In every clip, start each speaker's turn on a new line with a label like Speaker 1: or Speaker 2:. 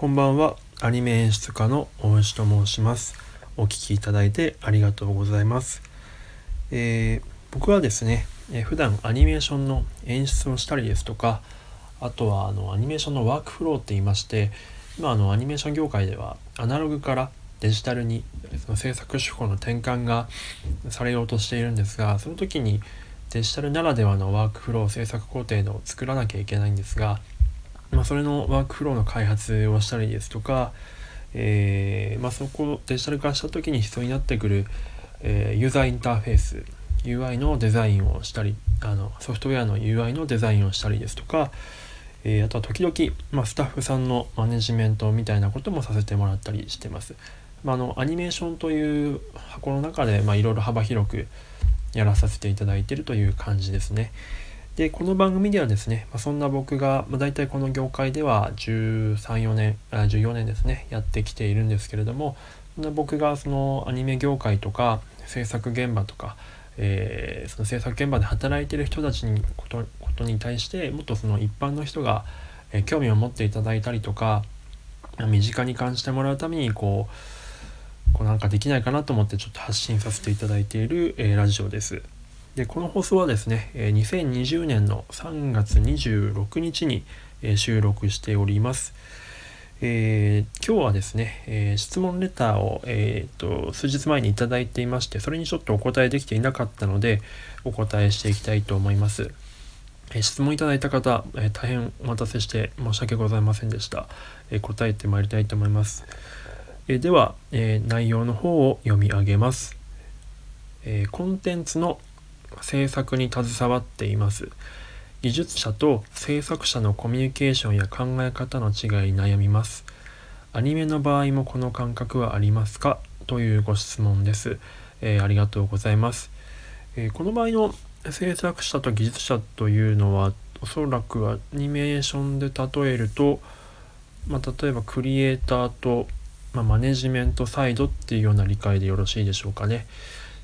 Speaker 1: こんばんは。アニメ演出家の大石と申します。お聞きいただいてありがとうございます、えー、僕はですね、えー、普段アニメーションの演出をしたりですとかあとはあのアニメーションのワークフローって言いまして今あのアニメーション業界ではアナログからデジタルにその制作手法の転換がされようとしているんですがその時にデジタルならではのワークフロー制作工程を作らなきゃいけないんですがまあ、それのワークフローの開発をしたりですとか、えーまあ、そこをデジタル化した時に必要になってくる、えー、ユーザーインターフェース UI のデザインをしたりあのソフトウェアの UI のデザインをしたりですとか、えー、あとは時々、まあ、スタッフさんのマネジメントみたいなこともさせてもらったりしてます。まあ、のアニメーションという箱の中でいろいろ幅広くやらさせていただいているという感じですね。でこの番組ではですね、まあ、そんな僕が、まあ、大体この業界では134年あ14年ですねやってきているんですけれどもそんな僕がそのアニメ業界とか制作現場とか、えー、その制作現場で働いてる人たちにことことに対してもっとその一般の人が、え、興味を持っていただいたりとか身近に感じてもらうためにこうこうなんかできないかなと思ってちょっと発信させていただいている、えー、ラジオです。でこの放送はですね2020年の3月26日に収録しております。えー、今日はですね、えー、質問レターを、えーと、数日前に頂いていましてそれにちょっとお答えできていなかったのでお答えしていきたいと思います。え質問いただいた方、え大変お待たせして申し訳ございませんでした。え答えてまいりたいと思います。えでは、え内容の方を読み上げます。えコンテンツの制作に携わっています。技術者と制作者のコミュニケーションや考え方の違いに悩みます。アニメの場合もこの感覚はありますか？というご質問です、えー、ありがとうございます、えー、この場合の制作者と技術者というのはおそらくアニメーションで例えると、まあ、例えばクリエイターと、まあ、マネジメントサイドっていうような理解でよろしいでしょうかね。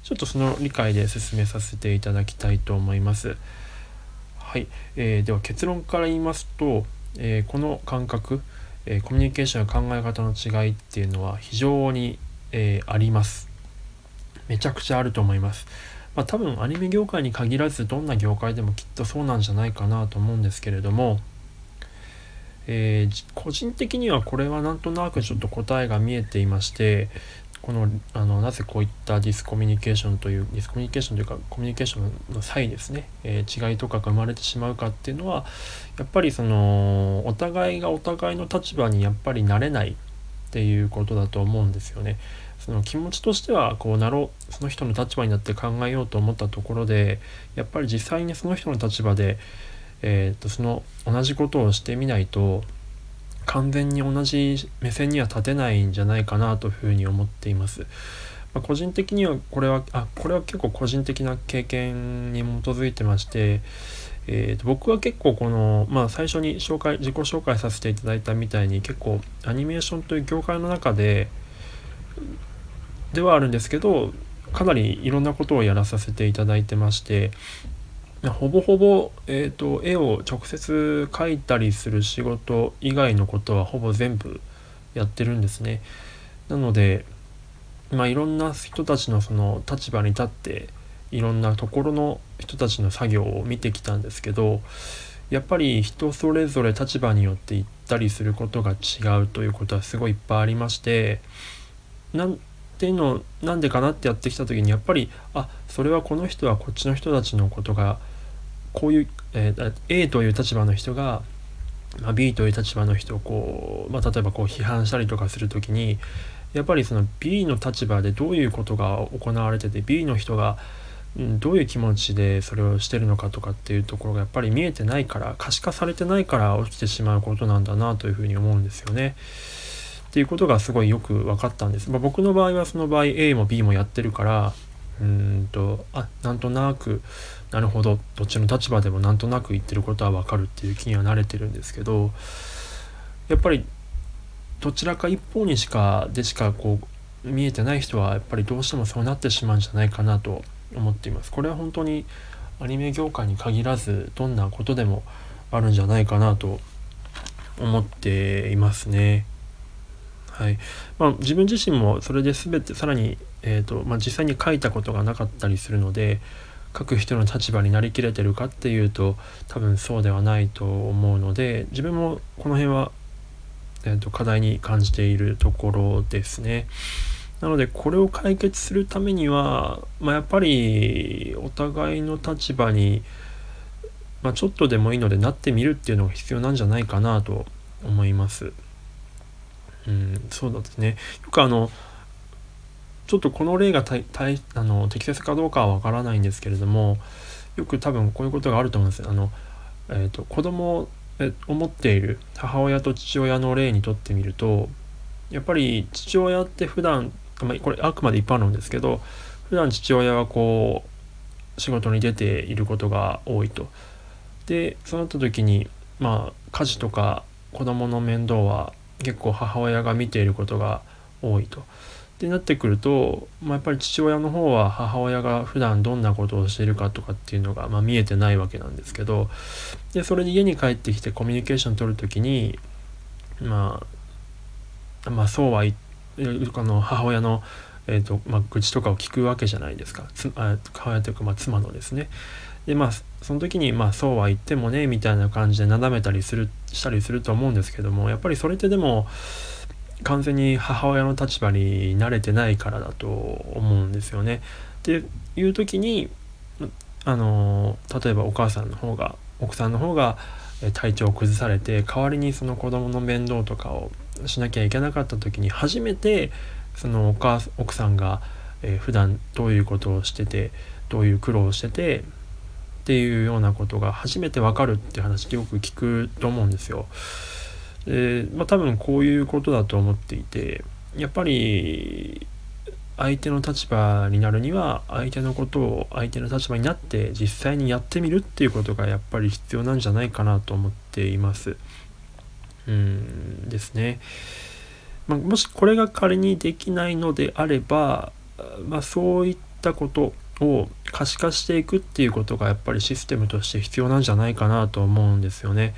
Speaker 1: ちょっとその理解で進めさせていただきたいと思います。はい、えー、では結論から言いますと、えー、この感覚、えー、コミュニケーションや考え方の違いっていうのは非常に、えあります。めちゃくちゃあると思います。まあ、多分アニメ業界に限らずどんな業界でもきっとそうなんじゃないかなと思うんですけれども、えー、個人的にはこれはなんとなくちょっと答えが見えていましてこのあのなぜこういったディスコミュニケーションというディスコミュニケーションというかコミュニケーションの際ですね、えー、違いとかが生まれてしまうかっていうのはやっぱりそのお互いがお互いの立場にやっぱりなれないっていうことだと思うんですよね。その気持ちとしてはこうなろうその人の立場になって考えようと思ったところでやっぱり実際にその人の立場で、えーとその同じことをしてみないと完全に同じ目線には立てないんじゃないかなというふうに思っています。まあ、個人的にはこれはあこれは結構個人的な経験に基づいてまして、えー、と僕は結構この、まあ、最初に紹介自己紹介させていただいたみたいに結構アニメーションという業界の中でではあるんですけどかなりいろんなことをやらさせていただいてましてほぼほぼ、えーと、絵を直接描いたりする仕事以外のことはほぼ全部やってるんですね。なので、まあ、いろんな人たちのその立場に立っていろんなところの人たちの作業を見てきたんですけどやっぱり人それぞれ立場によって行ったりすることが違うということはすごいいっぱいありましてなんていうのなんでかなってやってきた時にやっぱりあそれはこの人はこっちの人たちのことがこういう、えー、A という立場の人が、まあ、B という立場の人をこう、まあ、例えばこう批判したりとかする時にやっぱりその B の立場でどういうことが行われてて B の人がどういう気持ちでそれをしてるのかとかっていうところがやっぱり見えてないから可視化されてないから起きてしまうことなんだなというふうに思うんですよね。っていうことがすごいよく分かったんです。まあ、僕の場合はその場合 A も B もやってるからうんとあなんとなくなるほどどっちの立場でもなんとなく言ってることは分かるっていう気には慣れてるんですけどやっぱりどちらか一方にしかでしかこう見えてない人はやっぱりどうしてもそうなってしまうんじゃないかなと思っています。これは本当にアニメ業界に限らずどんなことでもあるんじゃないかなと思っていますね。はいまあ、自分自身もそれで全てさらに、えーとまあ、実際に書いたことがなかったりするので書く人の立場になりきれてるかっていうと多分そうではないと思うので自分もこの辺は、えーと、課題に感じているところですね。なのでこれを解決するためには、まあ、やっぱりお互いの立場に、まあ、ちょっとでもいいのでなってみるっていうのが必要なんじゃないかなと思います。うん、そうですね。よくあの、ちょっとこの例がたたあの適切かどうかはわからないんですけれども、よく多分こういうことがあると思うんですよ。あの、え、ー、と、子供を持っている母親と父親の例にとってみると、やっぱり父親って普段、まあ、これあくまで一般論ですけど、普段父親はこう、仕事に出ていることが多いと。で、そうなった時に、まあ、家事とか子供の面倒は結構母親が見ていることが多いと。ってなってくると、まあ、やっぱり父親の方は母親が普段どんなことをしているかとかっていうのが、まあ、見えてないわけなんですけどでそれで家に帰ってきてコミュニケーション取る時に、まあ、まあそうはあの母親の、えーとまあ、愚痴とかを聞くわけじゃないですかつ母親というか、まあ、妻のですね。でまあその時にまあそうは言ってもねみたいな感じでなだめたりするしたりすると思うんですけどもやっぱりそれってでも完全に母親の立場に慣れてないからだと思うんですよね。っていう時にあの例えばお母さんの方が奥さんの方が体調を崩されて代わりにその子供の面倒とかをしなきゃいけなかった時に初めてそのお母奥さんが、えー、普段どういうことをしててどういう苦労をしててっていうようなことが初めてわかるって話ってよく聞くと思うんですよ。でまあ多分こういうことだと思っていてやっぱり相手の立場になるには相手のことを相手の立場になって実際にやってみるっていうことがやっぱり必要なんじゃないかなと思っています。うんですね。まあ、もしこれが仮にできないのであれば、まあ、そういったことを可視化していくっていうことがやっぱりシステムとして必要なんじゃないかなと思うんですよね。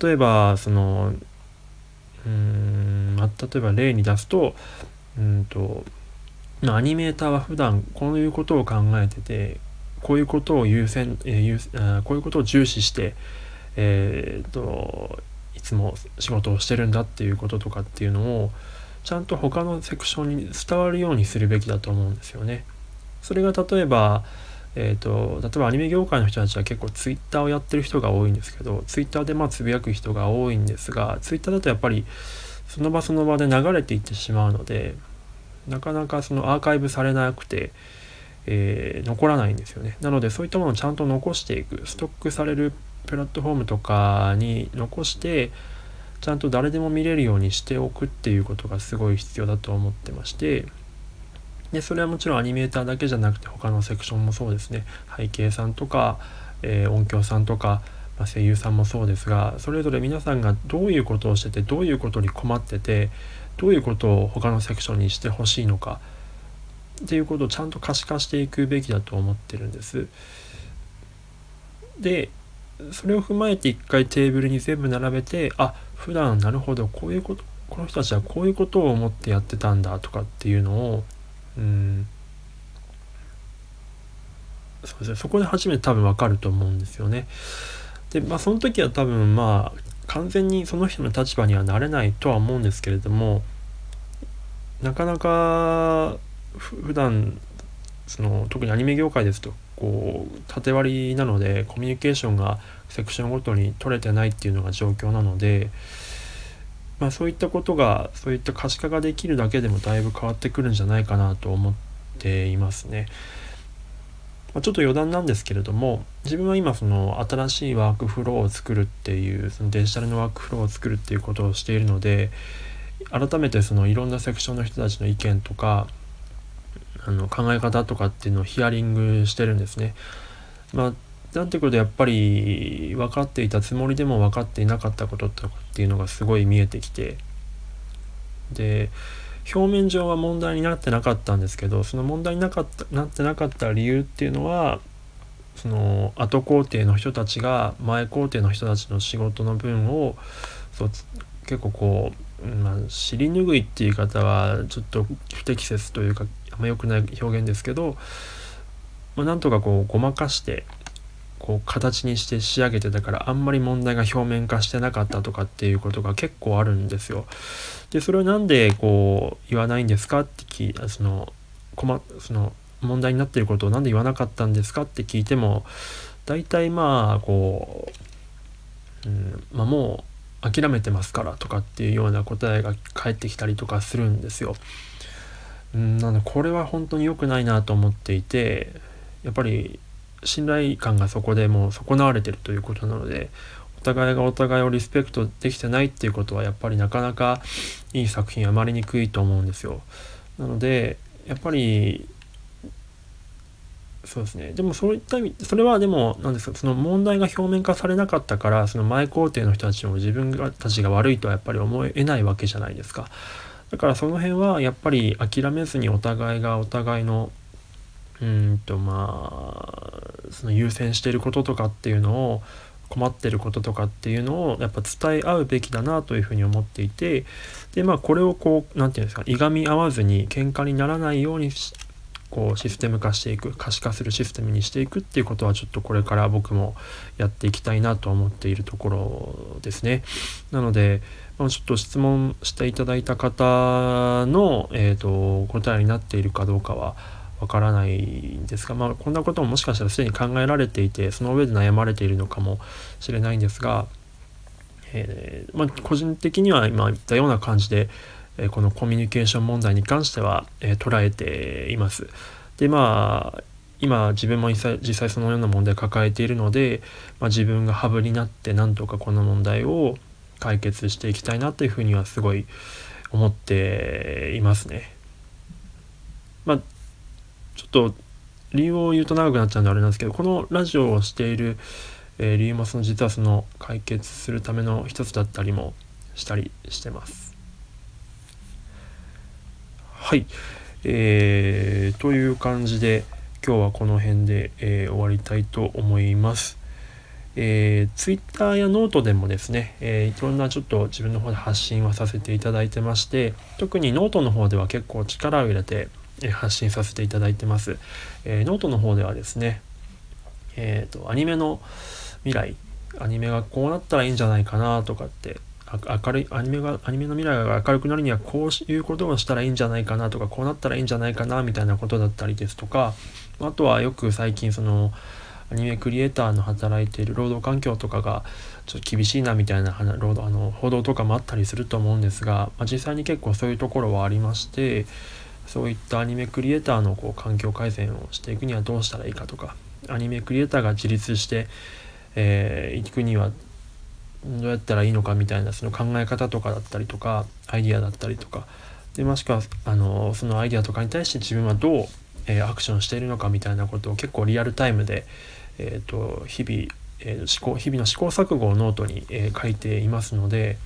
Speaker 1: 例えばそのうん例えば例に出すとうんとアニメーターは普段こういうことを考えててこういうことを優先、えー、こういうことを重視して、えーといつも仕事をしてるんだっていうこととかっていうのをちゃんと他のセクションに伝わるようにするべきだと思うんですよね。それが例えば、えーと、例えばアニメ業界の人たちは結構ツイッターをやってる人が多いんですけどツイッターでまあつぶやく人が多いんですがツイッターだとやっぱりその場その場で流れていってしまうのでなかなかそのアーカイブされなくて、えー、残らないんですよね。なのでそういったものをちゃんと残していくストックされるプラットフォームとかに残してちゃんと誰でも見れるようにしておくっていうことがすごい必要だと思ってましてでそれはもちろんアニメーターだけじゃなくて他のセクションもそうですね背景さんとか、えー、音響さんとか、まあ、声優さんもそうですがそれぞれ皆さんがどういうことをしててどういうことに困っててどういうことを他のセクションにしてほしいのかっていうことをちゃんと可視化していくべきだと思ってるんです。でそれを踏まえて一回テーブルに全部並べてあ普段なるほどこういうことこの人たちはこういうことを思ってやってたんだとかっていうのをうんそうですそこで初めて多分分かると思うんですよね。でまあその時は多分まあ完全にその人の立場にはなれないとは思うんですけれどもなかなか普段その特にアニメ業界ですとこう縦割りなのでコミュニケーションがセクションごとに取れてないっていうのが状況なのでまあ、そういったことがそういった可視化ができるだけでもだいぶ変わってくるんじゃないかなと思っていますね。まあ、ちょっと余談なんですけれども自分は今その新しいワークフローを作るっていうそのデジタルのワークフローを作るっていうことをしているので改めてそのいろんなセクションの人たちの意見とかあの考え方とかっていうのをヒアリングしてるんですね。まあなんてことやっぱり分かっていたつもりでも分かっていなかったこととかっていうのがすごい見えてきて。で表面上は問題になってなかったんですけどその問題になかったなってなかった理由っていうのはその後工程の人たちが前工程の人たちの仕事の分をそう結構こう、まあ、尻拭いっていう言い方はちょっと不適切というかあんま良くない表現ですけど、まあ、なんとかこうごまかしてこう形にして仕上げてたからあんまり問題が表面化してなかったとかっていうことが結構あるんですよ。でそれをなんでこう言わないんですかって聞いたその困その問題になっていることを何で言わなかったんですかって聞いても大体まあこう、うんまあ、もう諦めてますからとかっていうような答えが返ってきたりとかするんですよ。うん、なのでこれは本当に良くないなと思っていてやっぱり信頼感がそこでもう損なわれてるということなのでお互いがお互いをリスペクトできてないっていうことはやっぱりなかなかいい作品はまりにくいと思うんですよ。なのでやっぱりそうですねでもそういった意味それはでも何ですかその問題が表面化されなかったからその前工程の人たちも自分たちが悪いとはやっぱり思えないわけじゃないですかだからその辺はやっぱり諦めずにお互いがお互いのうんとまあその優先していることとかっていうのを困ってることとかっていうのをやっぱ伝え合うべきだなというふうに思っていてでまあこれをこう何て言うんですかいがみ合わずに喧嘩にならないようにこうシステム化していく可視化するシステムにしていくっていうことはちょっとこれから僕もやっていきたいなと思っているところですね。なので、まあ、ちょっと質問していただいた方の、えーと、答えになっているかどうかはわからないんですが、まあ、こんなことももしかしたらすでに考えられていてその上で悩まれているのかもしれないんですが、えー、まあ、個人的には今言ったような感じでえこのコミュニケーション問題に関しては、え捉えています。でまあ今自分も実際実際そのような問題を抱えているので、まあ、自分がハブになってなんとかこの問題を解決していきたいなというふうにはすごい思っていますね。ちょっと理由を言うと長くなっちゃうんであれなんですけどこのラジオをしている、えー、理由もその実はその解決するための一つだったりもしたりしてます。はい、えー、という感じで今日はこの辺で、えー、終わりたいと思います。えー、Twitter やノートでもですね、えー、いろんなちょっと自分の方で発信はさせていただいてまして特にノートの方では結構力を入れて、え、発信させていただいてます。えノートの方ではですね、えーと、とアニメの未来アニメがこうなったらいいんじゃないかなとかって明るいアニメがアニメの未来が明るくなるにはこういうことをしたらいいんじゃないかなとかこうなったらいいんじゃないかなみたいなことだったりですとかあとはよく最近そのアニメクリエイターの働いている労働環境とかがちょっと厳しいなみたいな労働あの報道とかもあったりすると思うんですが、まあ、実際に結構そういうところはありましてそういったアニメクリエイターのこう環境改善をしていくにはどうしたらいいかとかアニメクリエイターが自立して、えー、行くにはどうやったらいいのかみたいなその考え方とかだったりとかアイディアだったりとかでもしくはあのそのアイディアとかに対して自分はどう、えー、アクションしているのかみたいなことを結構リアルタイムで、えーと、日々、えー、思考日々の試行錯誤をノートに、えー、書いていますので。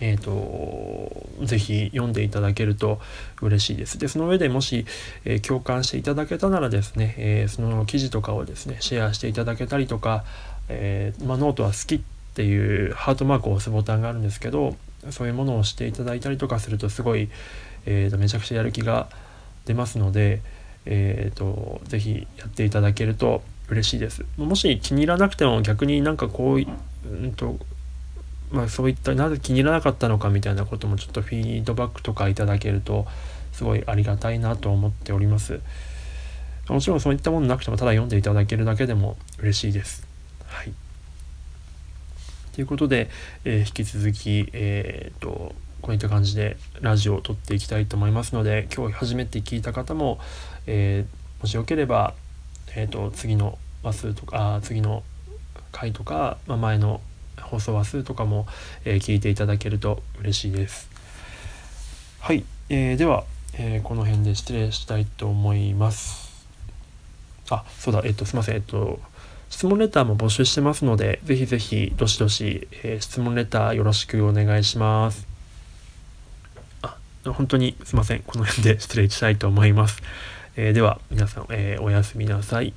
Speaker 1: えーと、ぜひ読んでいただけると嬉しいです。で、その上でもし、えー、共感していただけたならですね、えー、その記事とかをですね、シェアしていただけたりとか、えー、まあ、ノートは好きっていうハートマークを押すボタンがあるんですけどそういうものをしていただいたりとかするとすごい、えーと、めちゃくちゃやる気が出ますので、えーと、是非やっていただけると嬉しいです。もし気に入らなくても逆になんかこう、うんとまあ、そういったなぜ気に入らなかったのかみたいなこともちょっとフィードバックとかいただけるとすごいありがたいなと思っております。もちろんそういったものなくてもただ読んでいただけるだけでも嬉しいです。はい。ということで、えー、引き続き、えーと、こういった感じでラジオを撮っていきたいと思いますので今日初めて聞いた方も、えー、もしよければ、えーと、次の話数とか次の回とか、まあ、前の放送話数とかも、えー、聞いていただけると嬉しいです。はい、えー、では、えー、この辺で失礼したいと思います。あ、そうだ、えっ、と、すいません、えっと、質問レターも募集してますので、ぜひぜひ、どしどし、えー、質問レターよろしくお願いします。あ、本当にすいません。この辺で失礼したいと思います。えー、では、皆さん、えー、おやすみなさい。